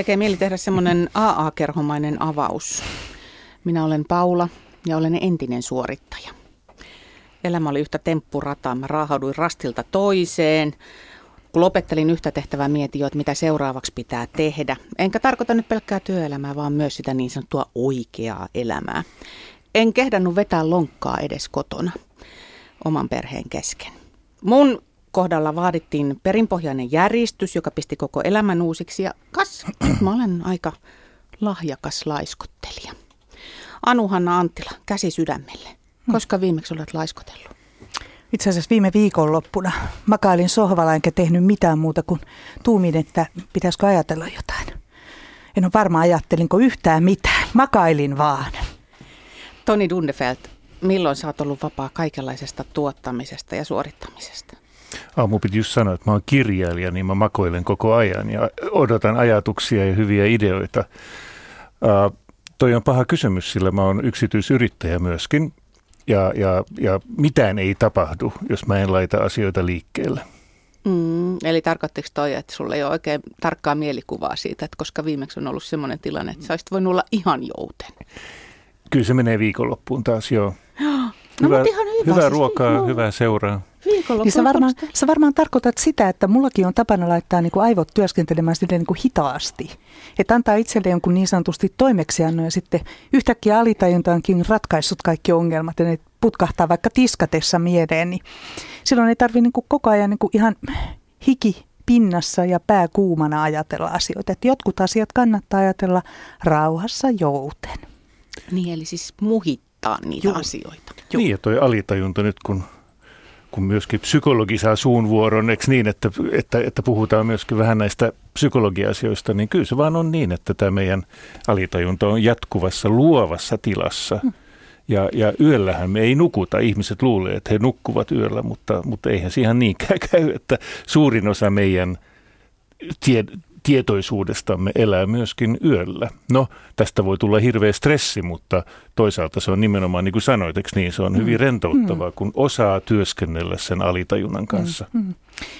tekee mieli tehdä semmoinen AA-kerhomainen avaus. Minä olen Paula ja olen entinen suorittaja. Elämä oli yhtä temppurataa. Mä raahauduin rastilta toiseen. Kun lopettelin yhtä tehtävää, mietin jo, että mitä seuraavaksi pitää tehdä. Enkä tarkoita nyt pelkkää työelämää, vaan myös sitä niin sanottua oikeaa elämää. En kehdannut vetää lonkkaa edes kotona oman perheen kesken. Mun kohdalla vaadittiin perinpohjainen järjestys, joka pisti koko elämän uusiksi ja kas, mä olen aika lahjakas laiskottelija. Anu-Hanna Anttila, käsi sydämelle. Koska viimeksi olet laiskotellut? Itse asiassa viime viikonloppuna makailin sohvalla enkä tehnyt mitään muuta kuin tuumin, että pitäisikö ajatella jotain. En ole varma ajattelinko yhtään mitään. Makailin vaan. Toni Dundefeld, milloin sä oot ollut vapaa kaikenlaisesta tuottamisesta ja suorittamisesta? Aamu piti just sanoa, että mä oon kirjailija, niin mä makoilen koko ajan ja odotan ajatuksia ja hyviä ideoita. Uh, toi on paha kysymys, sillä mä oon yksityisyrittäjä myöskin ja, ja, ja mitään ei tapahdu, jos mä en laita asioita liikkeelle. Mm, eli tarkoittiko toi, että sulla ei ole oikein tarkkaa mielikuvaa siitä, että koska viimeksi on ollut sellainen tilanne, että sä olisit voinut olla ihan jouten? Kyllä se menee viikonloppuun taas, joo. No, hyvä, ihan hyvä, hyvää siis ruokaa, no. hyvää seuraa. Niin sä varmaan, sä varmaan tarkoitat sitä, että mullakin on tapana laittaa niin kuin aivot työskentelemään niin kuin hitaasti. Että antaa itselle jonkun niin sanotusti toimeksiannon ja sitten yhtäkkiä alitajuntaankin ratkaissut kaikki ongelmat ja ne putkahtaa vaikka tiskatessa mieleen. Niin silloin ei tarvitse niin koko ajan niin kuin ihan hiki pinnassa ja pää kuumana ajatella asioita. Että jotkut asiat kannattaa ajatella rauhassa jouten. Niin, eli siis muhittaa niitä Joo. asioita. Joo. Niin, ja toi alitajunta nyt, kun kun myöskin psykologi saa suun vuoron, eikö niin, että, että, että puhutaan myöskin vähän näistä psykologiasioista, niin kyllä se vaan on niin, että tämä meidän alitajunta on jatkuvassa luovassa tilassa. Hmm. Ja, ja yöllähän me ei nukuta. Ihmiset luulee, että he nukkuvat yöllä, mutta, mutta eihän siihen niinkään käy, että suurin osa meidän tie, tietoisuudestamme elää myöskin yöllä. No, tästä voi tulla hirveä stressi, mutta toisaalta se on nimenomaan, niin kuin sanoit, niin, se on hyvin mm. rentouttavaa, mm. kun osaa työskennellä sen alitajunnan kanssa. Mm. Mm.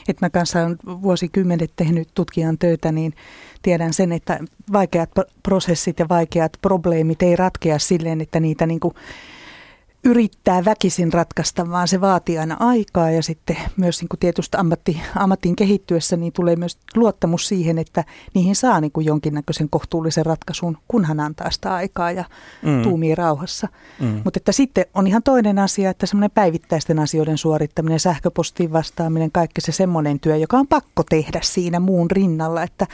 Et mä kanssa olen vuosikymmenet tehnyt tutkijan töitä, niin tiedän sen, että vaikeat prosessit ja vaikeat probleemit ei ratkea silleen, että niitä niin kuin yrittää väkisin ratkaista, vaan se vaatii aina aikaa ja sitten myös niin kuin tietysti ammatti, ammattiin kehittyessä niin tulee myös luottamus siihen, että niihin saa niin kuin jonkinnäköisen kohtuullisen ratkaisun, kunhan antaa sitä aikaa ja mm. tuumii rauhassa. Mm. Mutta että sitten on ihan toinen asia, että semmoinen päivittäisten asioiden suorittaminen, sähköpostiin vastaaminen, kaikki se semmoinen työ, joka on pakko tehdä siinä muun rinnalla. Että,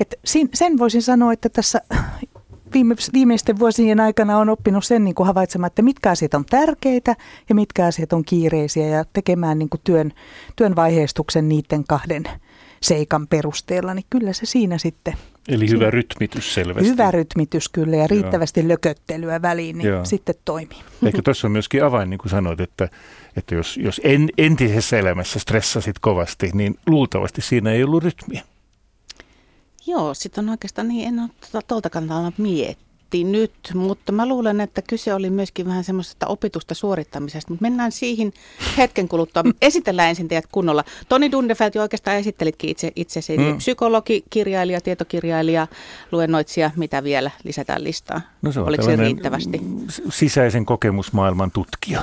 että sen voisin sanoa, että tässä viime, viimeisten vuosien aikana on oppinut sen niin kuin havaitsemaan, että mitkä asiat on tärkeitä ja mitkä asiat on kiireisiä ja tekemään niin kuin työn, työn vaiheistuksen niiden kahden seikan perusteella, niin kyllä se siinä sitten. Eli hyvä rytmitys selvästi. Hyvä rytmitys kyllä ja riittävästi Joo. lököttelyä väliin, niin Joo. sitten toimii. Ehkä tuossa on myöskin avain, niin kuin sanoit, että, että jos, jos en, entisessä elämässä stressasit kovasti, niin luultavasti siinä ei ollut rytmiä. Joo, sitten on oikeastaan niin, en ole tuota, tuolta kannalta miettinyt, mutta mä luulen, että kyse oli myöskin vähän semmoisesta opitusta suorittamisesta, mutta mennään siihen hetken kuluttua. Esitellään ensin teidät kunnolla. Toni Dundefeld jo oikeastaan esittelitkin itse, itsesi, mm. psykologi, kirjailija, tietokirjailija, luennoitsija, mitä vielä lisätään listaa? No se on Oliko se riittävästi? Sisäisen kokemusmaailman tutkija.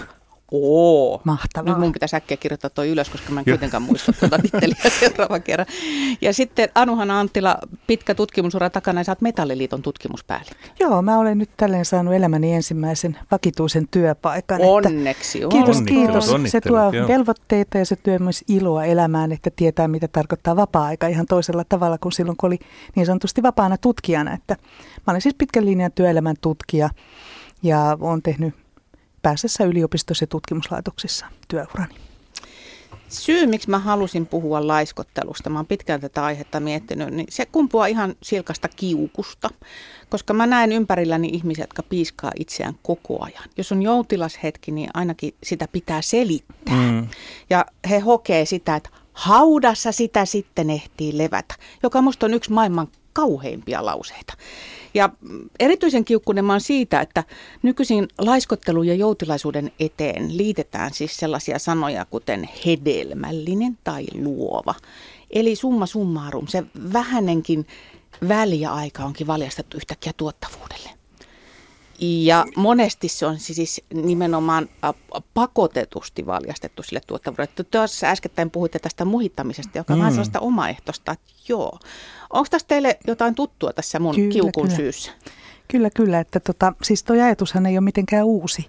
Oo. Mahtavaa. Nyt mun pitäisi äkkiä kirjoittaa toi ylös, koska mä en kuitenkaan muista tuota titteliä seuraava kerran. Ja sitten Anuhana Anttila, pitkä tutkimusura takana ja sä oot Metalliliiton tutkimuspäällikkö. Joo, mä olen nyt tälleen saanut elämäni ensimmäisen vakituisen työpaikan. Onneksi on. Kiitos, kiitos. Se tuo joo. velvoitteita ja se tuo myös iloa elämään, että tietää mitä tarkoittaa vapaa-aika ihan toisella tavalla kuin silloin, kun oli niin sanotusti vapaana tutkijana. Että mä olen siis pitkän linjan työelämän tutkija ja olen tehnyt pääsessä yliopistossa ja tutkimuslaitoksissa työurani. Syy, miksi mä halusin puhua laiskottelusta, mä oon pitkään tätä aihetta miettinyt, niin se kumpuaa ihan silkasta kiukusta, koska mä näen ympärilläni ihmisiä, jotka piiskaa itseään koko ajan. Jos on joutilas hetki, niin ainakin sitä pitää selittää. Mm. Ja he hokee sitä, että haudassa sitä sitten ehtii levätä, joka musta on yksi maailman kauheimpia lauseita. Ja erityisen kiukkunen mä siitä, että nykyisin laiskottelun ja joutilaisuuden eteen liitetään siis sellaisia sanoja kuten hedelmällinen tai luova. Eli summa summarum, se vähänenkin väliaika onkin valjastettu yhtäkkiä tuottavuudelle. Ja monesti se on siis nimenomaan pakotetusti valjastettu sille tuottavuudelle. Tuossa äskettäin puhuitte tästä muhittamisesta, joka on mm. vähän sellaista omaehtoista, että joo. Onko tässä teille jotain tuttua tässä mun kyllä, kiukun kyllä. syyssä? Kyllä, kyllä. Että tota, siis tuo ajatushan ei ole mitenkään uusi.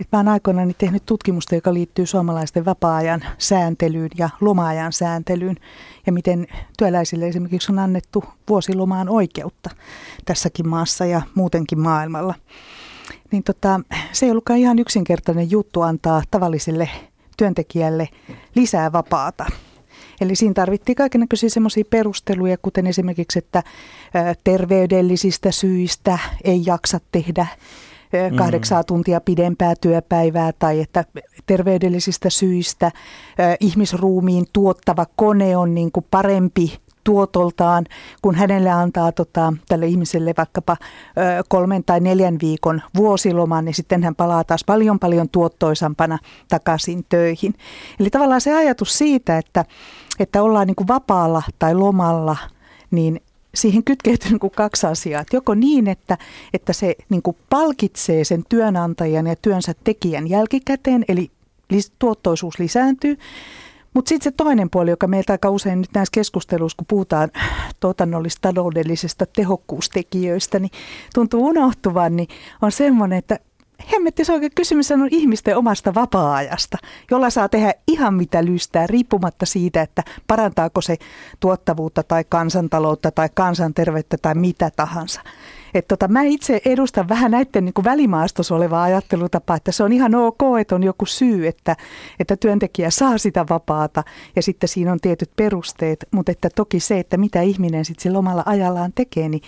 Et mä oon aikoinaan tehnyt tutkimusta, joka liittyy suomalaisten vapaa-ajan sääntelyyn ja loma-ajan sääntelyyn ja miten työläisille esimerkiksi on annettu vuosilomaan oikeutta tässäkin maassa ja muutenkin maailmalla. Niin tota, se ei ollutkaan ihan yksinkertainen juttu antaa tavalliselle työntekijälle lisää vapaata. Eli siinä tarvittiin kaikenlaisia semmoisia perusteluja, kuten esimerkiksi, että terveydellisistä syistä ei jaksa tehdä kahdeksaa mm. tuntia pidempää työpäivää tai että terveydellisistä syistä ihmisruumiin tuottava kone on niin kuin parempi tuotoltaan, kun hänelle antaa tota, tälle ihmiselle vaikkapa ö, kolmen tai neljän viikon vuosiloman, niin sitten hän palaa taas paljon paljon tuottoisampana takaisin töihin. Eli tavallaan se ajatus siitä, että, että ollaan niin kuin vapaalla tai lomalla, niin siihen kytkeytyy niin kuin kaksi asiaa. Että joko niin, että, että se niin kuin palkitsee sen työnantajan ja työnsä tekijän jälkikäteen, eli tuottoisuus lisääntyy. Mutta sitten se toinen puoli, joka meiltä aika usein nyt näissä keskusteluissa, kun puhutaan tuotannollis-taloudellisista tehokkuustekijöistä, niin tuntuu unohtuvan, niin on semmoinen, että hemmetti, se oikein kysymys on ihmisten omasta vapaa-ajasta, jolla saa tehdä ihan mitä lystää, riippumatta siitä, että parantaako se tuottavuutta tai kansantaloutta tai kansanterveyttä tai mitä tahansa. Et tota, mä itse edustan vähän näiden niin kuin välimaastossa olevaa ajattelutapaa, että se on ihan ok, että on joku syy, että, että työntekijä saa sitä vapaata ja sitten siinä on tietyt perusteet, mutta että toki se, että mitä ihminen sitten sillä omalla ajallaan tekee, niin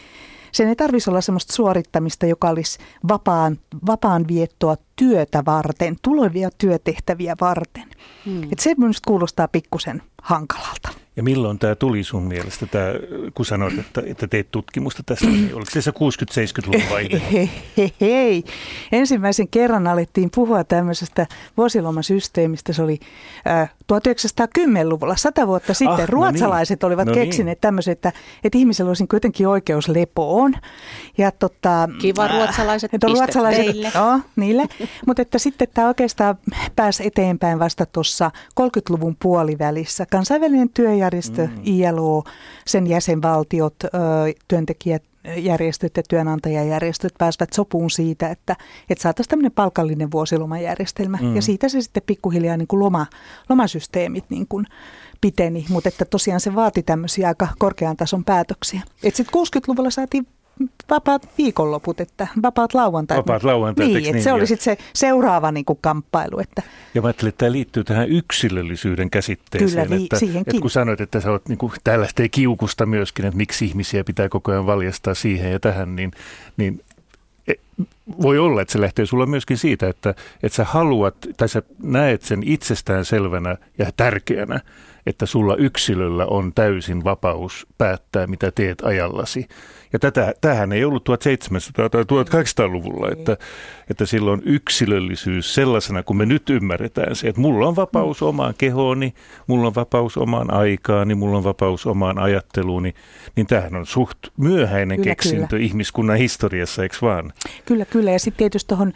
sen ei tarvitsisi olla sellaista suorittamista, joka olisi vapaan, vapaan viettoa työtä varten, tulevia työtehtäviä varten. Hmm. Et se minusta kuulostaa pikkusen hankalalta. Ja milloin tämä tuli sun mielestä, tämä, kun sanoit, että, että teet tutkimusta tästä, niin oliko se se 60-70-luvun vaihe? Hei, hei, hei. Ensimmäisen kerran alettiin puhua tämmöisestä vuosilomasysteemistä. Se oli äh, 1910-luvulla, sata vuotta sitten. Ah, Ruotsalaiset no niin. olivat no keksineet niin. tämmöisen, että, että ihmisellä olisi kuitenkin oikeus lepoon. Ja, tota, Kiva ruotsalaiset, että ruotsalaiset teille. Joo, niille. Mutta että sitten tämä oikeastaan pääsi eteenpäin vasta tuossa 30-luvun puolivälissä. Kansainvälinen työjärjestö, mm. ILO, sen jäsenvaltiot, työntekijät, järjestöt ja työnantajajärjestöt pääsivät sopuun siitä, että, että saataisiin tämmöinen palkallinen vuosilomajärjestelmä. Mm. Ja siitä se sitten pikkuhiljaa niin kuin loma, lomasysteemit niin kuin piteni, mutta että tosiaan se vaati tämmöisiä aika korkean tason päätöksiä. Sitten 60-luvulla saatiin vapaat viikonloput, että vapaat lauantait. Vapaat lauantait. Niin, että niin, se oli sitten se seuraava niin kuin kamppailu. Että. Ja mä ajattelin, että tämä liittyy tähän yksilöllisyyden käsitteeseen. Kyllä, että, siihenkin. että kun sanoit, että sä oot niin kuin, lähtee kiukusta myöskin, että miksi ihmisiä pitää koko ajan valjastaa siihen ja tähän, niin, niin e, voi olla, että se lähtee sulla myöskin siitä, että, että sä haluat tai sä näet sen itsestään selvänä ja tärkeänä, että sulla yksilöllä on täysin vapaus päättää, mitä teet ajallasi. Ja tätä, tämähän ei ollut 1700- tai 1800-luvulla, että, että silloin yksilöllisyys sellaisena, kun me nyt ymmärretään se, että mulla on vapaus omaan kehooni, mulla on vapaus omaan aikaani, mulla on vapaus omaan ajatteluuni, niin tämähän on suht myöhäinen kyllä, keksintö kyllä. ihmiskunnan historiassa, eikö vaan? Kyllä, kyllä. Ja sitten tietysti tuohon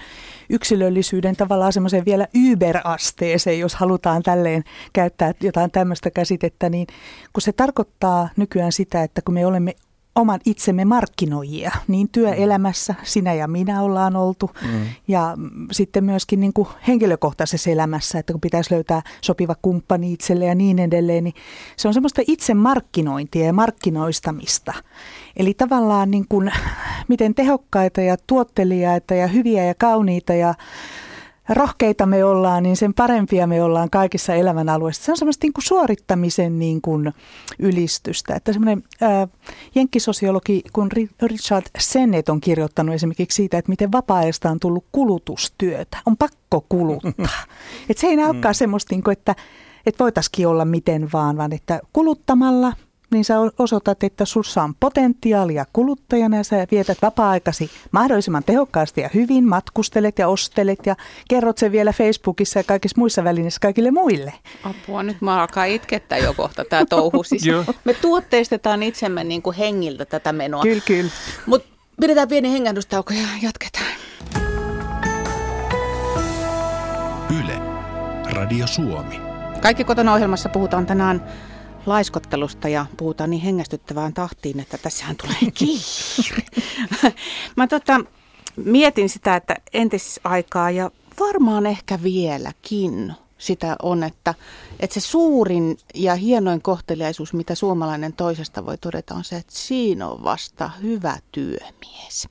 yksilöllisyyden tavallaan semmoiseen vielä yberasteeseen, jos halutaan tälleen käyttää jotain tämmöistä käsitettä, niin kun se tarkoittaa nykyään sitä, että kun me olemme oman itsemme markkinoijia, niin työelämässä sinä ja minä ollaan oltu mm. ja sitten myöskin niin kuin henkilökohtaisessa elämässä, että kun pitäisi löytää sopiva kumppani itselle ja niin edelleen, niin se on semmoista itse markkinointia ja markkinoistamista. Eli tavallaan niin kuin, miten tehokkaita ja tuottelijaita ja hyviä ja kauniita ja rohkeita me ollaan, niin sen parempia me ollaan kaikissa elämänalueissa. Se on semmoista niin kuin suorittamisen niin kuin ylistystä. Että semmoinen ää, jenkkisosiologi kun Richard Sennett on kirjoittanut esimerkiksi siitä, että miten vapaa-ajasta on tullut kulutustyötä. On pakko kuluttaa. että se ei enää mm. olekaan semmoista, niin kuin, että, että voitaisiin olla miten vaan, vaan että kuluttamalla niin sä osoitat, että sussa on potentiaalia kuluttajana ja sä vietät vapaa-aikasi mahdollisimman tehokkaasti ja hyvin, matkustelet ja ostelet ja kerrot sen vielä Facebookissa ja kaikissa muissa välineissä kaikille muille. Apua, nyt mä alkaa itkettää jo kohta tämä touhu. Siis me tuotteistetaan itsemme niin kuin hengiltä tätä menoa. Kyllä, kyllä. Mutta pidetään pieni hengähdystauko ja jatketaan. Yle, Radio Suomi. Kaikki kotona ohjelmassa puhutaan tänään laiskottelusta ja puhutaan niin hengästyttävään tahtiin, että tässähän tulee kiire. Mä tota, mietin sitä, että entisaikaa ja varmaan ehkä vieläkin sitä on, että, että se suurin ja hienoin kohteliaisuus, mitä suomalainen toisesta voi todeta, on se, että siinä on vasta hyvä työmies.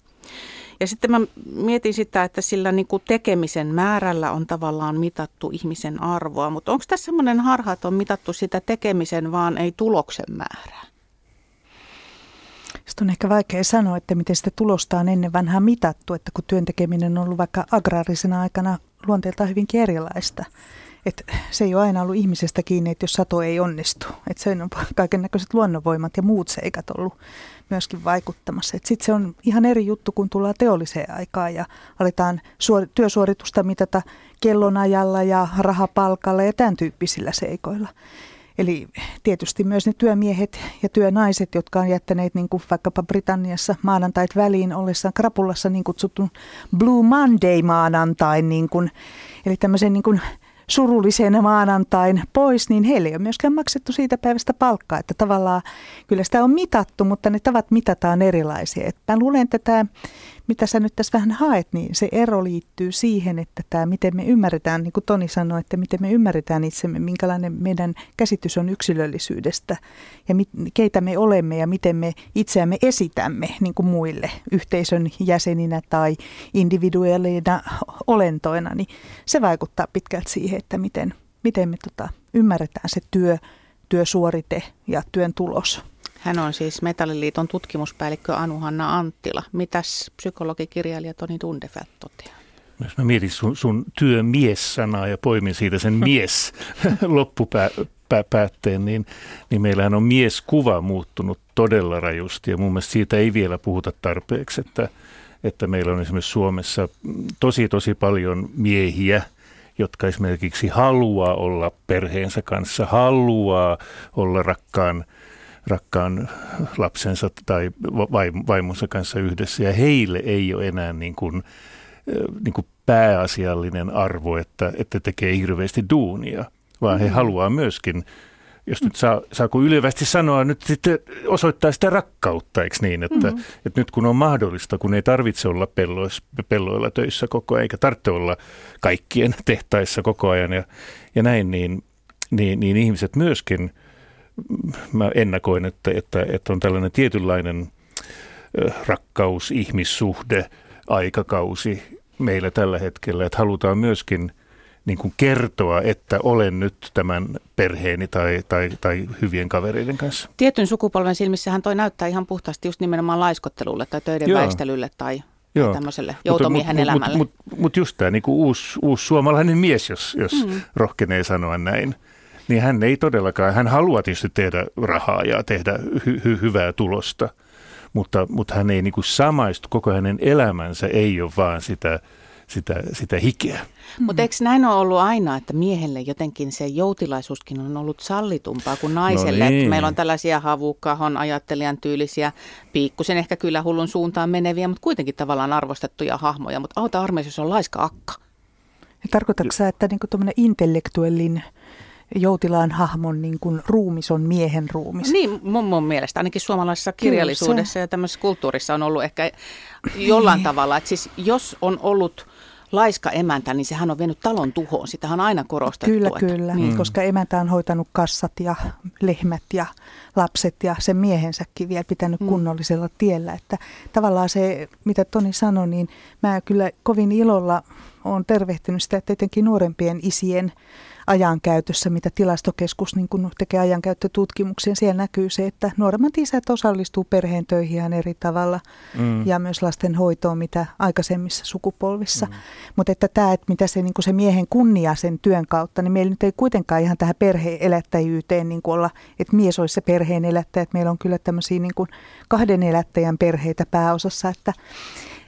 Ja sitten mä mietin sitä, että sillä niin kuin tekemisen määrällä on tavallaan mitattu ihmisen arvoa, mutta onko tässä semmoinen harha, että on mitattu sitä tekemisen, vaan ei tuloksen määrää? Sitten on ehkä vaikea sanoa, että miten sitä tulosta on ennen vanhaa mitattu, että kun työntekeminen on ollut vaikka agraarisena aikana luonteeltaan hyvinkin erilaista. Et se ei ole aina ollut ihmisestä kiinni, että jos sato ei onnistu. Että se on kaiken näköiset luonnonvoimat ja muut seikat ollut myöskin vaikuttamassa. Sitten se on ihan eri juttu, kun tullaan teolliseen aikaan ja aletaan suor- työsuoritusta mitata kellonajalla ja rahapalkalla ja tämän tyyppisillä seikoilla. Eli tietysti myös ne työmiehet ja työnaiset, jotka on jättäneet niin kuin vaikkapa Britanniassa maanantait väliin ollessaan krapulassa niin kutsutun Blue Monday maanantain, niin kuin, eli tämmöisen niin kuin surullisen maanantain pois, niin heille ei ole myöskään maksettu siitä päivästä palkkaa. Että tavallaan kyllä sitä on mitattu, mutta ne tavat mitataan erilaisia. Että mä luulen, että tämä mitä sä nyt tässä vähän haet, niin se ero liittyy siihen, että tämä, miten me ymmärretään, niin kuin Toni sanoi, että miten me ymmärretään itsemme, minkälainen meidän käsitys on yksilöllisyydestä ja mit, keitä me olemme ja miten me itseämme esitämme niin kuin muille yhteisön jäseninä tai individuaalina olentoina, niin se vaikuttaa pitkälti siihen, että miten, miten me tota, ymmärretään se työ, työsuorite ja työn tulos. Hän on siis Metalliliiton tutkimuspäällikkö Anu-Hanna Anttila. Mitäs psykologikirjailija Toni Tundefeld toteaa? Jos mä mietin sun, sun työmies-sanaa ja poimin siitä sen mies loppupäätteen, niin, niin meillähän on mieskuva muuttunut todella rajusti ja mun mielestä siitä ei vielä puhuta tarpeeksi, että, että meillä on esimerkiksi Suomessa tosi tosi paljon miehiä, jotka esimerkiksi haluaa olla perheensä kanssa, haluaa olla rakkaan rakkaan lapsensa tai vaimonsa kanssa yhdessä ja heille ei ole enää niin kuin, niin kuin pääasiallinen arvo, että, että tekee hirveästi duunia, vaan he mm. haluaa myöskin jos nyt saa, saako ylevästi sanoa, nyt sitten osoittaa sitä rakkautta, eikö niin, että, mm-hmm. että nyt kun on mahdollista, kun ei tarvitse olla pellois, pelloilla töissä koko ajan, eikä tarvitse olla kaikkien tehtaissa koko ajan ja, ja näin, niin, niin, niin ihmiset myöskin mä ennakoin, että, että, että on tällainen tietynlainen rakkaus, ihmissuhde, aikakausi meillä tällä hetkellä, että halutaan myöskin niin kuin kertoa, että olen nyt tämän perheeni tai, tai, tai hyvien kavereiden kanssa. Tietyn sukupolven silmissähän toi näyttää ihan puhtaasti just nimenomaan laiskottelulle tai töiden Joo. väistelylle tai Joo. tämmöiselle joutomiehen mut, elämälle. Mutta mut, mut just tämä niin uusi, uusi suomalainen mies, jos, jos mm. rohkenee sanoa näin niin hän ei todellakaan, hän haluaa tietysti tehdä rahaa ja tehdä hy- hy- hyvää tulosta, mutta, mutta hän ei niin kuin samaistu, koko hänen elämänsä ei ole vaan sitä, sitä, sitä hikeä. Mm-hmm. Mutta eikö näin ole ollut aina, että miehelle jotenkin se joutilaisuuskin on ollut sallitumpaa kuin naiselle? No niin. että meillä on tällaisia havukkahon ajattelijan tyylisiä, piikkusen ehkä kyllä hullun suuntaan meneviä, mutta kuitenkin tavallaan arvostettuja hahmoja. Mutta auta armeijassa on laiska akka. Ja tarkoitatko sä, että niinku intellektuellin joutilaan hahmon niin kuin ruumis on miehen ruumis. Niin, mun, mun mielestä ainakin suomalaisessa kirjallisuudessa ja tämmöisessä kulttuurissa on ollut ehkä jollain niin. tavalla, että siis jos on ollut laiska emäntä, niin sehän on vienyt talon tuhoon. Sitä on aina korostettu. Kyllä, että, kyllä, niin. koska emäntä on hoitanut kassat ja lehmät ja lapset ja sen miehensäkin vielä pitänyt mm. kunnollisella tiellä. Että tavallaan se, mitä Toni sanoi, niin mä kyllä kovin ilolla olen tervehtinyt sitä, että etenkin nuorempien isien ajankäytössä, mitä tilastokeskus niin kun tekee ajankäyttötutkimuksia, siellä näkyy se, että nuoremmat isät osallistuu perheen töihin ihan eri tavalla mm. ja myös lasten hoitoon, mitä aikaisemmissa sukupolvissa. Mm. Mutta että tämä, että mitä se, niin se miehen kunnia sen työn kautta, niin meillä nyt ei kuitenkaan ihan tähän perheen niin olla, että mies olisi se perheen elättäjä. Että meillä on kyllä tämmöisiä niin kahden elättäjän perheitä pääosassa, että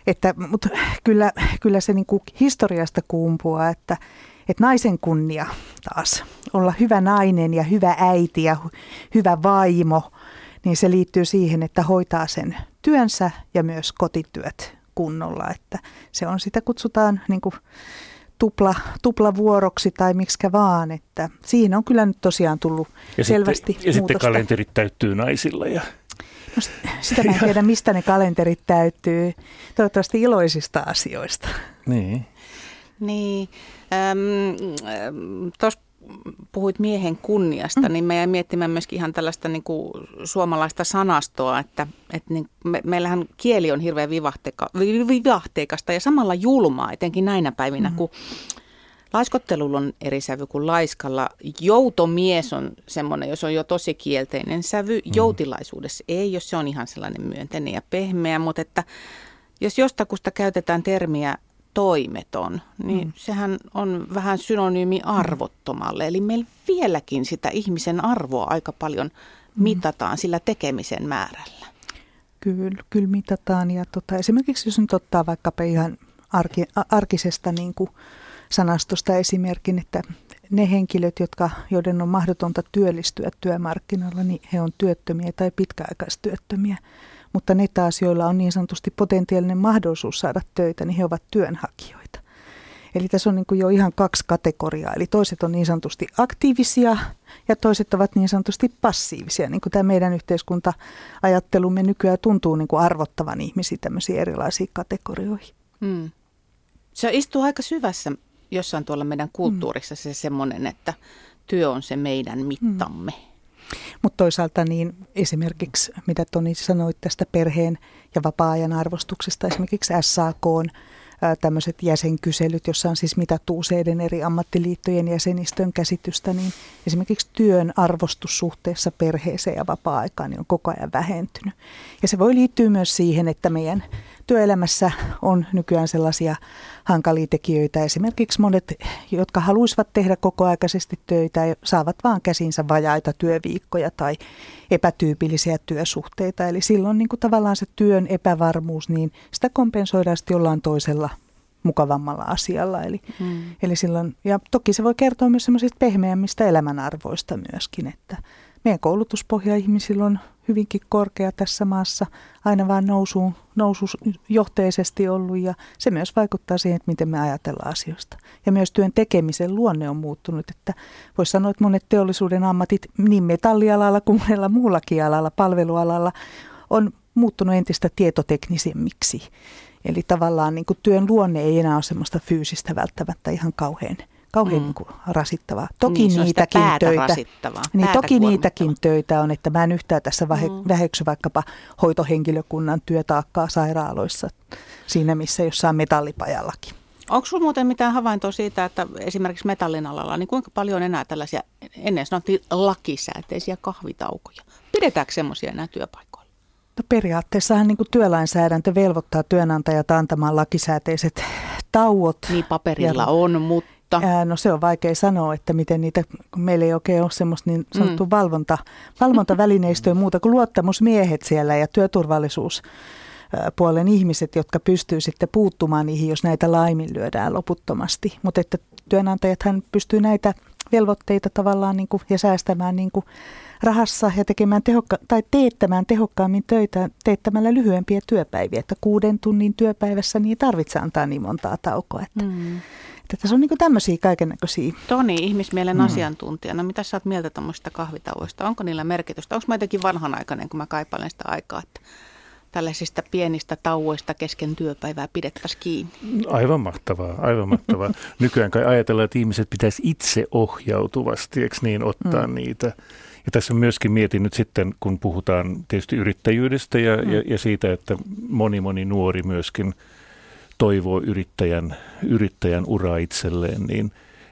että, mutta kyllä, kyllä se niin kuin historiasta kumpuaa, että, että naisen kunnia taas, olla hyvä nainen ja hyvä äiti ja hyvä vaimo, niin se liittyy siihen, että hoitaa sen työnsä ja myös kotityöt kunnolla. Että se on sitä kutsutaan niin kuin tupla, tuplavuoroksi tai miksikä vaan, että siinä on kyllä nyt tosiaan tullut ja selvästi sitten, Ja sitten kalenterit täyttyy naisilla ja No, sitä mä en tiedä, mistä ne kalenterit täytyy. Toivottavasti iloisista asioista. Niin. Niin. Ähm, Tuossa puhuit miehen kunniasta, mm. niin me jäi miettimään myöskin ihan tällaista niin kuin suomalaista sanastoa, että, että niin me, meillähän kieli on hirveän vivahteika, vivahteikasta ja samalla julmaa, etenkin näinä päivinä, mm. kun Laiskottelulla on eri sävy kuin laiskalla. Joutomies on semmoinen, jos on jo tosi kielteinen sävy. Mm. Joutilaisuudessa ei, jos se on ihan sellainen myönteinen ja pehmeä, mutta että jos jostakusta käytetään termiä toimeton, niin mm. sehän on vähän synonyymi arvottomalle. Eli meillä vieläkin sitä ihmisen arvoa aika paljon mm. mitataan sillä tekemisen määrällä. Kyllä, kyllä mitataan. Ja tota, esimerkiksi jos nyt ottaa vaikkapa ihan arki, arkisesta niin kuin sanastosta esimerkin, että ne henkilöt, jotka, joiden on mahdotonta työllistyä työmarkkinoilla, niin he on työttömiä tai pitkäaikaistyöttömiä. Mutta ne taas, joilla on niin sanotusti potentiaalinen mahdollisuus saada töitä, niin he ovat työnhakijoita. Eli tässä on niin kuin jo ihan kaksi kategoriaa. Eli toiset on niin sanotusti aktiivisia ja toiset ovat niin sanotusti passiivisia. Niin kuin tämä meidän yhteiskunta-ajattelumme nykyään tuntuu niin kuin arvottavan ihmisiä tämmöisiin erilaisiin kategorioihin. Hmm. Se istuu aika syvässä jossain tuolla meidän kulttuurissa se semmoinen, että työ on se meidän mittamme. Mm. Mutta toisaalta niin esimerkiksi, mitä Toni sanoi tästä perheen ja vapaa-ajan arvostuksesta, esimerkiksi SAK on tämmöiset jäsenkyselyt, jossa on siis mitattu useiden eri ammattiliittojen jäsenistön käsitystä, niin esimerkiksi työn arvostus suhteessa perheeseen ja vapaa-aikaan niin on koko ajan vähentynyt. Ja se voi liittyä myös siihen, että meidän työelämässä on nykyään sellaisia hankalia tekijöitä. Esimerkiksi monet, jotka haluaisivat tehdä kokoaikaisesti töitä, saavat vaan käsinsä vajaita työviikkoja tai epätyypillisiä työsuhteita. Eli silloin niin kuin tavallaan se työn epävarmuus, niin sitä kompensoidaan sitten jollain toisella mukavammalla asialla. Eli, hmm. eli silloin, ja toki se voi kertoa myös semmoisista pehmeämmistä elämänarvoista myöskin, että meidän koulutuspohja ihmisillä on hyvinkin korkea tässä maassa, aina vaan nousuun, nousujohteisesti ollut ja se myös vaikuttaa siihen, että miten me ajatellaan asioista. Ja myös työn tekemisen luonne on muuttunut, että voisi sanoa, että monet teollisuuden ammatit niin metallialalla kuin monella muullakin alalla, palvelualalla on muuttunut entistä tietoteknisemmiksi. Eli tavallaan niin kuin työn luonne ei enää ole semmoista fyysistä välttämättä ihan kauhean kauhean mm. niin rasittavaa. Toki niin, niitäkin töitä, niin toki niitäkin töitä on, että mä en yhtään tässä vähe, mm. väheksy vaikkapa hoitohenkilökunnan työtaakkaa sairaaloissa siinä, missä jossain metallipajallakin. Onko sinulla muuten mitään havaintoa siitä, että esimerkiksi metallin alalla, niin kuinka paljon on enää tällaisia, ennen sanottiin lakisääteisiä kahvitaukoja? Pidetäänkö semmoisia enää työpaikoilla? No periaatteessahan niin työlainsäädäntö velvoittaa työnantajat antamaan lakisääteiset tauot. Niin paperilla ja, on, mutta mutta... Ää, no se on vaikea sanoa, että miten niitä, kun meillä ei oikein ole semmoista niin sanottu mm. valvonta, valvontavälineistöä muuta kuin luottamusmiehet siellä ja työturvallisuus puolen ihmiset, jotka pystyy sitten puuttumaan niihin, jos näitä laiminlyödään loputtomasti. Mutta että työnantajathan pystyy näitä velvoitteita tavallaan niin kuin, ja säästämään niin kuin rahassa ja tekemään tehokka- tai teettämään tehokkaammin töitä teettämällä lyhyempiä työpäiviä. Että kuuden tunnin työpäivässä niin tarvitsee antaa niin montaa taukoa. Että, mm. Että tässä on niin tämmöisiä kaikennäköisiä. Toni, ihmismielen mm. asiantuntijana, mitä sä oot mieltä tuommoisista kahvitauoista? Onko niillä merkitystä? Onko mä jotenkin vanhanaikainen, kun mä kaipailen sitä aikaa, että tällaisista pienistä tauoista kesken työpäivää pidettäisiin kiinni. Aivan mahtavaa, aivan mahtavaa. Nykyään kai ajatellaan, että ihmiset pitäisi itse ohjautuvasti, eikö niin, ottaa mm. niitä. Ja tässä myöskin mietin nyt sitten, kun puhutaan tietysti yrittäjyydestä ja, mm. ja, ja siitä, että moni moni nuori myöskin toivoo yrittäjän, yrittäjän uraa itselleen, niin,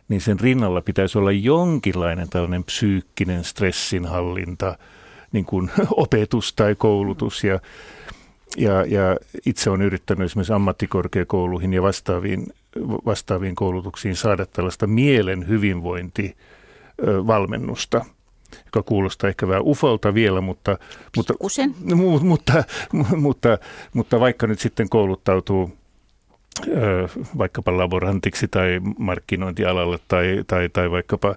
niin sen rinnalla pitäisi olla jonkinlainen tällainen psyykkinen stressinhallinta, niin kuin opetus tai koulutus. Ja, ja, ja itse olen yrittänyt esimerkiksi ammattikorkeakouluihin ja vastaaviin, vastaaviin koulutuksiin saada tällaista mielen hyvinvointivalmennusta joka kuulostaa ehkä vähän ufolta vielä, mutta, mutta, mu, mutta, mutta, mutta vaikka nyt sitten kouluttautuu vaikkapa laborantiksi tai markkinointialalle tai, tai, tai vaikkapa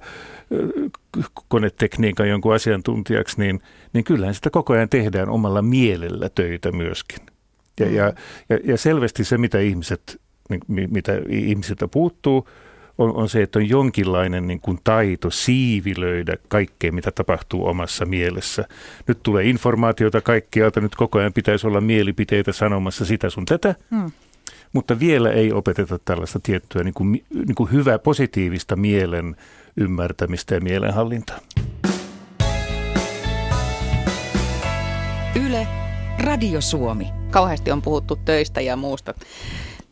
konetekniikan jonkun asiantuntijaksi, niin, niin kyllähän sitä koko ajan tehdään omalla mielellä töitä myöskin. Ja, ja, ja, ja selvästi se, mitä ihmiset, niin, mitä ihmisiltä puuttuu, on, on se, että on jonkinlainen niin kuin taito siivilöidä kaikkea, mitä tapahtuu omassa mielessä. Nyt tulee informaatiota kaikkialta, nyt koko ajan pitäisi olla mielipiteitä sanomassa sitä sun tätä. Hmm. Mutta vielä ei opeteta tällaista tiettyä niin kuin, niin kuin hyvää positiivista mielen ymmärtämistä ja mielenhallintaa. Yle, Radio Suomi. Kauheasti on puhuttu töistä ja muusta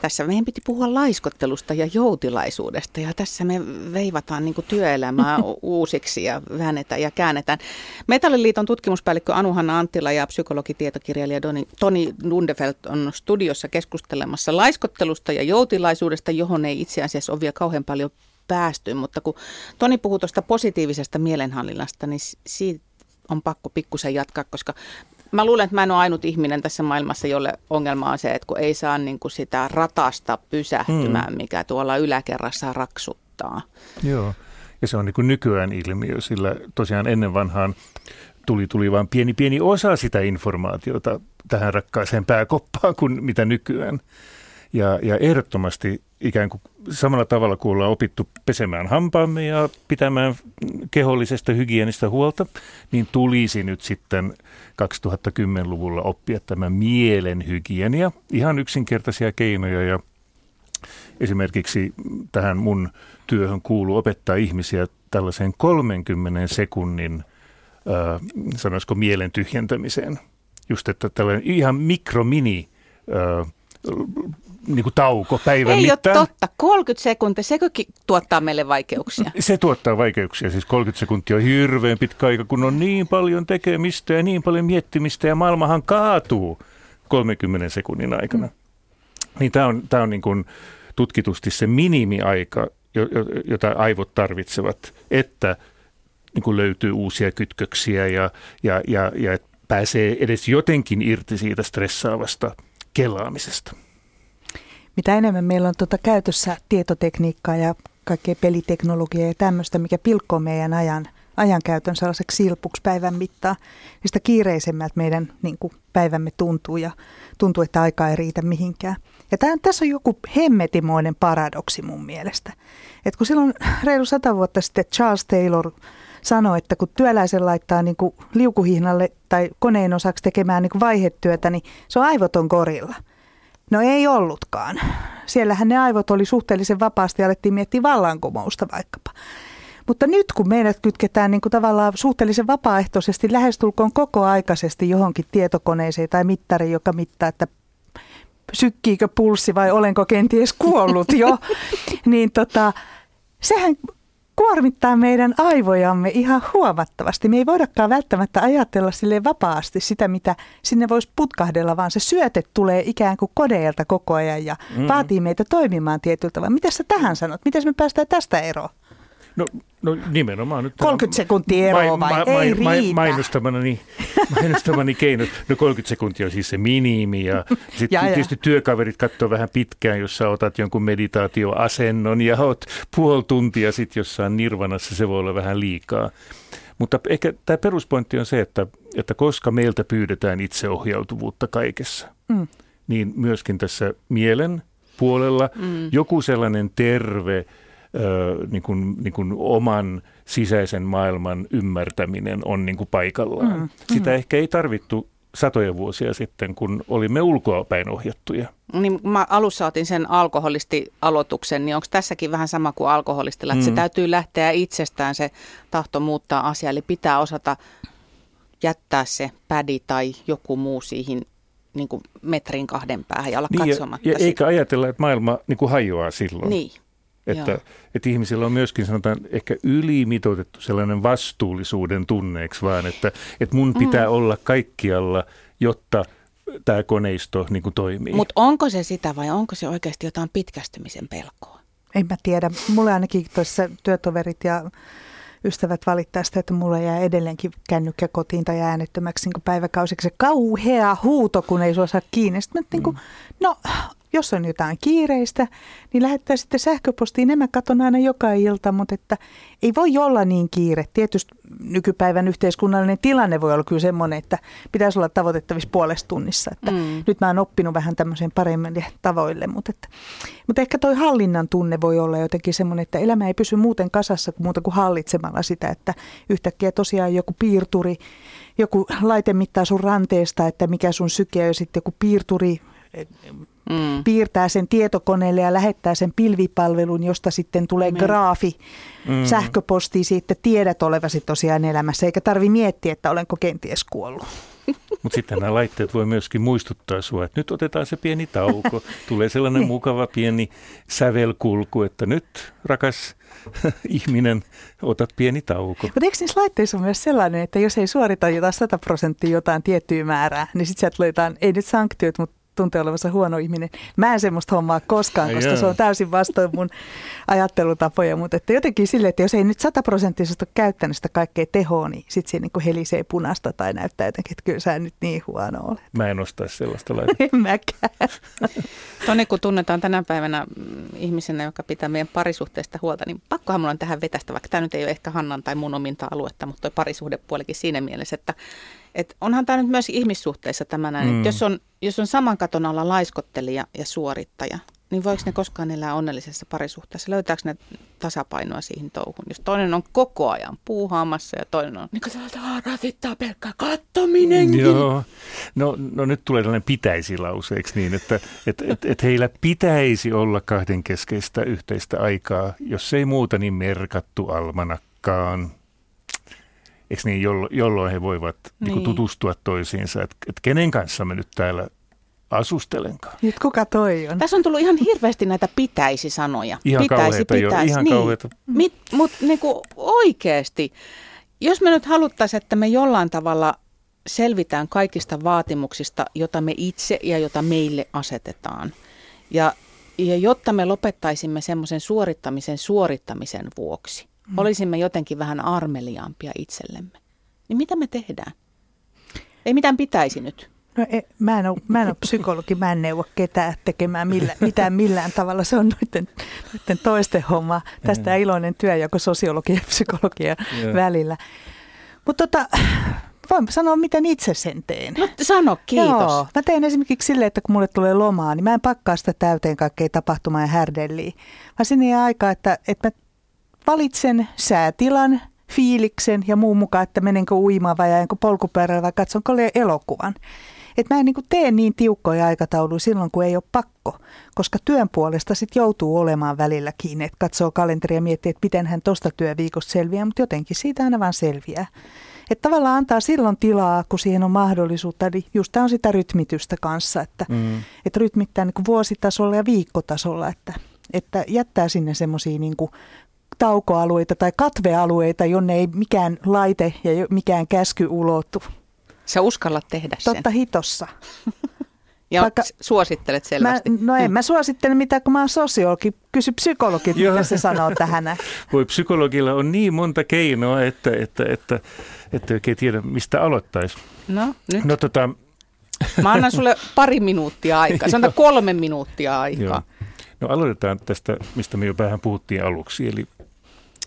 tässä meidän piti puhua laiskottelusta ja joutilaisuudesta ja tässä me veivataan niin työelämää uusiksi ja väännetään ja käännetään. Metalliliiton tutkimuspäällikkö Anuhanna Anttila ja psykologitietokirjailija Toni Lundefeld on studiossa keskustelemassa laiskottelusta ja joutilaisuudesta, johon ei itse asiassa ole vielä kauhean paljon päästy, mutta kun Toni puhuu tuosta positiivisesta mielenhallinnasta, niin siitä on pakko pikkusen jatkaa, koska mä luulen, että mä en ole ainut ihminen tässä maailmassa, jolle ongelma on se, että kun ei saa niin kuin sitä ratasta pysähtymään, mm. mikä tuolla yläkerrassa raksuttaa. Joo, ja se on niin kuin nykyään ilmiö, sillä tosiaan ennen vanhaan tuli, tuli vain pieni pieni osa sitä informaatiota tähän rakkaaseen pääkoppaan kuin mitä nykyään. Ja, ja ehdottomasti ikään kuin samalla tavalla kuin ollaan opittu pesemään hampaamme ja pitämään kehollisesta hygienistä huolta, niin tulisi nyt sitten 2010-luvulla oppia tämä mielen hygienia. Ihan yksinkertaisia keinoja ja esimerkiksi tähän mun työhön kuuluu opettaa ihmisiä tällaiseen 30 sekunnin, äh, sanoisiko mielen tyhjentämiseen. Just, että tällainen ihan mikromini äh, niin kuin tauko päivän Ei mittaan. Ei ole totta. 30 sekuntia, sekö tuottaa meille vaikeuksia? Se tuottaa vaikeuksia. Siis 30 sekuntia on hirveän pitkä aika, kun on niin paljon tekemistä ja niin paljon miettimistä ja maailmahan kaatuu 30 sekunnin aikana. Mm. Niin tämä on, tää on niin kuin tutkitusti se minimiaika, jota aivot tarvitsevat, että niin kuin löytyy uusia kytköksiä ja, ja, ja, ja pääsee edes jotenkin irti siitä stressaavasta kelaamisesta mitä enemmän meillä on tuota käytössä tietotekniikkaa ja kaikkea peliteknologiaa ja tämmöistä, mikä pilkkoo meidän ajan, ajankäytön sellaiseksi silpuksi päivän mittaan, niin sitä kiireisemmältä meidän niin kuin, päivämme tuntuu ja tuntuu, että aika ei riitä mihinkään. Ja tämän, tässä on joku hemmetimoinen paradoksi mun mielestä. Et kun silloin reilu sata vuotta sitten Charles Taylor sanoi, että kun työläisen laittaa niin kuin liukuhihnalle tai koneen osaksi tekemään niin kuin vaihetyötä, niin se on aivoton korilla – No ei ollutkaan. Siellähän ne aivot oli suhteellisen vapaasti ja alettiin miettiä vallankumousta vaikkapa. Mutta nyt kun meidät kytketään niin kuin tavallaan suhteellisen vapaaehtoisesti lähestulkoon koko aikaisesti johonkin tietokoneeseen tai mittariin, joka mittaa, että sykkiikö pulssi vai olenko kenties kuollut jo, niin tota, sehän kuormittaa meidän aivojamme ihan huomattavasti. Me ei voidakaan välttämättä ajatella sille vapaasti sitä, mitä sinne voisi putkahdella, vaan se syöte tulee ikään kuin kodeilta koko ajan ja mm. vaatii meitä toimimaan tietyllä tavalla. Mitä sä tähän sanot? Miten me päästään tästä eroon? No, no nimenomaan nyt... 30 sekuntia eroa vai? Ma, ma, ei ma, riitä. Mainostamani, mainostamani keinot. No 30 sekuntia on siis se minimi ja sitten tietysti työkaverit katsoo vähän pitkään, jos sä otat jonkun meditaatioasennon ja oot puoli tuntia sitten jossain nirvanassa, se voi olla vähän liikaa. Mutta ehkä tämä peruspointti on se, että, että koska meiltä pyydetään itseohjautuvuutta kaikessa, mm. niin myöskin tässä mielen puolella mm. joku sellainen terve – niin kuin, niin kuin oman sisäisen maailman ymmärtäminen on niin kuin paikallaan. Mm, Sitä mm. ehkä ei tarvittu satoja vuosia sitten, kun olimme ulkoapäin ohjattuja. Niin mä alussa otin sen alkoholisti-aloituksen, niin onko tässäkin vähän sama kuin alkoholistilla, että mm. se täytyy lähteä itsestään se tahto muuttaa asia, eli pitää osata jättää se pädi tai joku muu siihen niin kuin metrin kahden päähän ja olla Niin, ja, katsomatta ja sitä. eikä ajatella, että maailma niin kuin hajoaa silloin. Niin, Että, Joo. että ihmisillä on myöskin sanotaan ehkä ylimitoitettu sellainen vastuullisuuden tunneeksi vaan, että, että mun pitää mm. olla kaikkialla, jotta tämä koneisto niin kuin toimii. mutta onko se sitä vai onko se oikeasti jotain pitkästymisen pelkoa? En mä tiedä. Mulle ainakin tuossa työtoverit ja ystävät valittaa sitä, että mulla jää edelleenkin kännykkä kotiin tai äänettömäksi niin päiväkausiksi. Se kauhea huuto, kun ei sua saa kiinni. Sitten mä, niin kuin, no, jos on jotain kiireistä, niin lähettää sitten sähköpostiin. En mä katon aina joka ilta, mutta että ei voi olla niin kiire. Tietysti nykypäivän yhteiskunnallinen tilanne voi olla kyllä semmoinen, että pitäisi olla tavoitettavissa puolessa tunnissa. Että Mm. Nyt mä oon oppinut vähän tämmöiseen paremmille tavoille, mutta, että, mutta ehkä toi hallinnan tunne voi olla jotenkin semmoinen, että elämä ei pysy muuten kasassa kuin muuta kuin hallitsemalla sitä, että yhtäkkiä tosiaan joku piirturi, joku laite mittaa sun ranteesta, että mikä sun syke on, ja sitten joku piirturi Mm. piirtää sen tietokoneelle ja lähettää sen pilvipalvelun, josta sitten tulee Me- graafi Mm. mm. sähköpostiin siitä tiedät olevasi tosiaan elämässä, eikä tarvi miettiä, että olenko kenties kuollut. Mutta sitten nämä laitteet voi myöskin muistuttaa sinua, että nyt otetaan se pieni tauko. Tulee sellainen Niin. mukava pieni sävelkulku, että nyt rakas ihminen, ota pieni tauko. Mutta eikö niissä laitteissa ole myös sellainen, että jos ei suorita jotain 100 prosenttia jotain tiettyä määrää, niin sitten sieltä jotain, ei nyt sanktiot, mutta tuntee olevansa huono ihminen. Mä en semmoista hommaa koskaan, koska jaa. se on täysin vastoin mun ajattelutapoja, mutta että jotenkin sille, että jos ei nyt sataprosenttisesti ole käyttänyt sitä kaikkea tehoa, niin sitten se niin helisee punasta tai näyttää jotenkin, että kyllä sä nyt niin huono olet. Mä en ostaisi sellaista laitetta. En mäkään. Toni, kun tunnetaan tänä päivänä mm, ihmisenä, joka pitää meidän parisuhteesta huolta, niin pakkohan mulla on tähän vetästä, vaikka tämä nyt ei ole ehkä Hannan tai mun ominta aluetta, mutta toi parisuhdepuolikin siinä mielessä, että et onhan tämä nyt myös ihmissuhteissa tämä näin, Mm. jos on, jos on saman katon alla laiskottelija ja suorittaja, niin voiko ne koskaan elää onnellisessa parisuhteessa? Löytääkö ne tasapainoa siihen touhuun? Jos toinen on koko ajan puuhaamassa ja toinen on, niin kuin täältä rasittaa pelkkä kattominenkin. Joo. No, no nyt tulee tällainen pitäisi lauseeksi niin, että et, et, et heillä pitäisi olla kahden keskeistä yhteistä aikaa, jos ei muuta niin merkattu almanakkaan. Eikö niin, jollo, jolloin he voivat niin. Niin. tutustua toisiinsa, että et kenen kanssa me nyt täällä asustelenkaan. Nyt kuka toi on? Tässä on tullut ihan hirveästi näitä pitäisi-sanoja. Ihan pitäisi, kauheita jo, pitäisi. ihan niin. kauheita. Mutta niinku oikeasti, jos me nyt haluttaisiin, että me jollain tavalla selvitään kaikista vaatimuksista, jota me itse ja jota meille asetetaan. Ja, ja jotta me lopettaisimme semmoisen suorittamisen suorittamisen vuoksi, mm. olisimme jotenkin vähän armeliaampia itsellemme. Niin mitä me tehdään? Ei mitään pitäisi nyt. No, e, mä, en ole, mä en ole psykologi, mä en neuvo ketään tekemään millä, mitään millään tavalla. Se on noiden, noiden toisten homma. Tästä iloinen työjako sosiologia ja psykologia Joo. välillä. Mutta tota, voin sanoa, miten itse sen teen. No sano, kiitos. Joo, mä teen esimerkiksi silleen, että kun mulle tulee lomaa, niin mä en pakkaa sitä täyteen kaikkea tapahtumaa ja härdelliä. Vaan sinne jää aikaa, että, että mä valitsen säätilan, fiiliksen ja muun mukaan, että menenkö uimaan vai ajanko polkupyörällä vai katsonko elokuvan. Et mä en niin tee niin tiukkoja aikatauluja silloin, kun ei ole pakko, koska työn puolesta sit joutuu olemaan välillä kiinni, että katsoo kalenteria ja miettii, että miten hän tosta työviikosta selviää, mutta jotenkin siitä aina vaan selviää. Että tavallaan antaa silloin tilaa, kun siihen on mahdollisuutta. Eli just tämä on sitä rytmitystä kanssa, että, Mm. että rytmittää niin kuin vuositasolla ja viikkotasolla, että, että jättää sinne semmoisia niin taukoalueita tai katvealueita, jonne ei mikään laite ja mikään käsky ulotu. Sä uskallat tehdä sen. Totta hitossa. Ja Vaikka- suosittelet Mä, selvästi. no en mä suosittele mitään, kun mä oon sosiologi. Kysy psykologit, mitä se sanoo tähän. Voi psykologilla on niin monta keinoa, että, että, että, että oikein tiedä, mistä aloittaisi. No, nyt No tota, mä annan sulle pari minuuttia aikaa. Sanotaan kolme minuuttia aikaa. Joo. No aloitetaan tästä, mistä me jo vähän puhuttiin aluksi. Eli,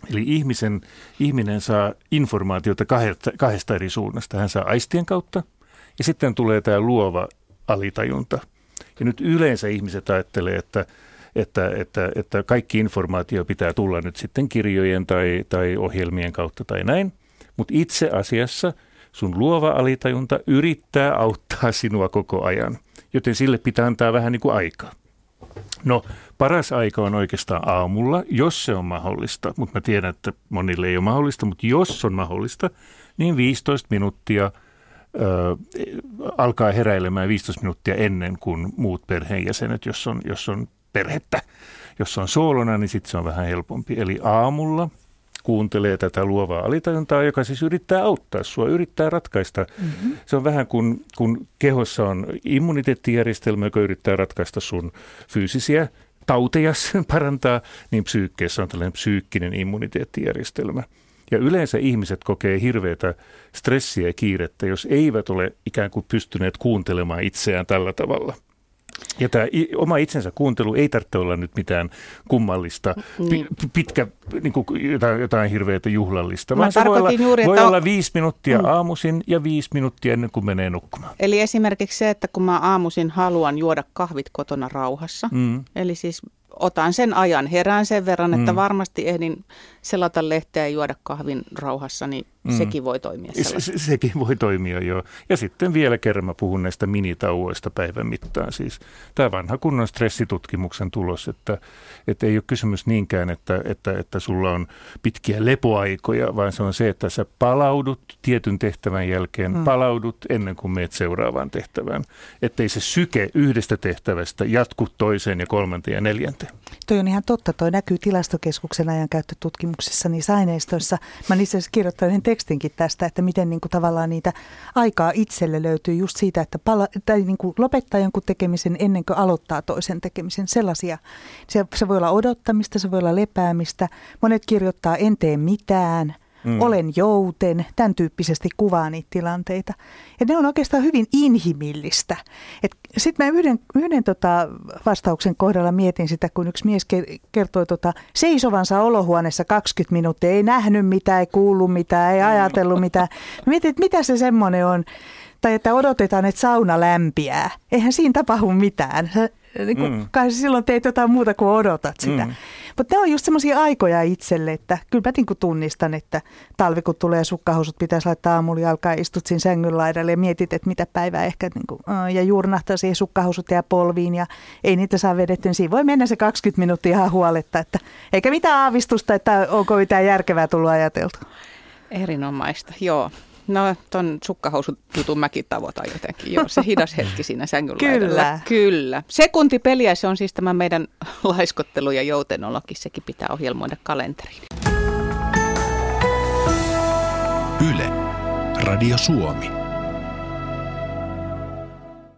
eli ihmisen, ihminen saa informaatiota kahdesta, kahdesta eri suunnasta. Hän saa aistien kautta ja sitten tulee tämä luova alitajunta. Ja nyt yleensä ihmiset ajattelee, että, että, että, että kaikki informaatio pitää tulla nyt sitten kirjojen tai, tai ohjelmien kautta tai näin. Mutta itse asiassa sun luova alitajunta yrittää auttaa sinua koko ajan, joten sille pitää antaa vähän niin kuin aikaa. No, paras aika on oikeastaan aamulla, jos se on mahdollista, mutta mä tiedän, että monille ei ole mahdollista, mutta jos on mahdollista, niin 15 minuuttia ö, alkaa heräilemään 15 minuuttia ennen kuin muut perheenjäsenet, jos on, jos on perhettä. Jos on soolona, niin sitten se on vähän helpompi. Eli aamulla kuuntelee tätä luovaa alitajuntaa, joka siis yrittää auttaa sua, yrittää ratkaista. Mm-hmm. Se on vähän kuin kun kehossa on immuniteettijärjestelmä, joka yrittää ratkaista sun fyysisiä tauteja parantaa, niin psyykkeessä on tällainen psyykkinen immuniteettijärjestelmä. Ja yleensä ihmiset kokee hirveätä stressiä ja kiirettä, jos eivät ole ikään kuin pystyneet kuuntelemaan itseään tällä tavalla. Ja tämä oma itsensä kuuntelu ei tarvitse olla nyt mitään kummallista, niin. pitkä, niin kuin jotain, jotain hirveätä juhlallista, vaan se voi olla, juuri, voi olla viisi minuuttia mm. aamuisin ja viisi minuuttia ennen kuin menee nukkumaan. Eli esimerkiksi se, että kun mä aamuisin haluan juoda kahvit kotona rauhassa, mm. eli siis otan sen ajan, herään sen verran, että mm. varmasti ehdin selata lehteä ja juoda kahvin rauhassa, niin mm. sekin voi toimia se, se, sekin voi toimia, joo. Ja sitten vielä kerran mä puhun näistä minitauoista päivän mittaan. Siis tämä vanha kunnon stressitutkimuksen tulos, että, että ei ole kysymys niinkään, että, että, että sulla on pitkiä lepoaikoja, vaan se on se, että sä palaudut tietyn tehtävän jälkeen, mm. palaudut ennen kuin meet seuraavaan tehtävään. Ettei se syke yhdestä tehtävästä jatku toiseen ja kolmanteen ja neljänteen. Toi on ihan totta, toi näkyy tilastokeskuksen ajankäyttötutkimuksessa niissä aineistoissa. Mä itse asiassa kirjoittanut tekstinkin tästä, että miten niin kuin tavallaan niitä aikaa itselle löytyy just siitä, että pala, tai niin kuin lopettaa jonkun tekemisen ennen kuin aloittaa toisen tekemisen. Sellaisia. Se, se voi olla odottamista, se voi olla lepäämistä. Monet kirjoittaa en tee mitään – mm. olen jouten, tämän tyyppisesti kuvaa niitä tilanteita. Ja ne on oikeastaan hyvin inhimillistä. Sitten mä yhden, yhden tota vastauksen kohdalla mietin sitä, kun yksi mies kertoi tota seisovansa olohuoneessa 20 minuuttia, ei nähnyt mitään, ei kuullut mitään, ei ajatellut mitään. Mä mietin, että mitä se semmoinen on tai että odotetaan, että sauna lämpiää. Eihän siinä tapahdu mitään. Sä, niin kuin, mm. Kai silloin teet jotain muuta kuin odotat sitä. Mm. Mutta ne on just semmoisia aikoja itselle, että kyllä mä niin tunnistan, että talvi kun tulee sukkahousut pitäisi laittaa aamulla ja istut siinä sängyn laidalle ja mietit, että mitä päivää ehkä niin kuin, ja juurnahtaa siihen sukkahousut ja polviin ja ei niitä saa vedetty, niin siinä voi mennä se 20 minuuttia ihan huoletta, että eikä mitään aavistusta, että onko mitään järkevää tullut ajateltu. Erinomaista, joo. No, ton sukkahousututun mäkin tavoitan jotenkin. Joo, se hidas hetki siinä sängyllä. Kyllä. Kyllä. Sekuntipeliä se on siis tämä meidän laiskottelu ja joutenologi. Sekin pitää ohjelmoida kalenteriin. Yle. Radio Suomi.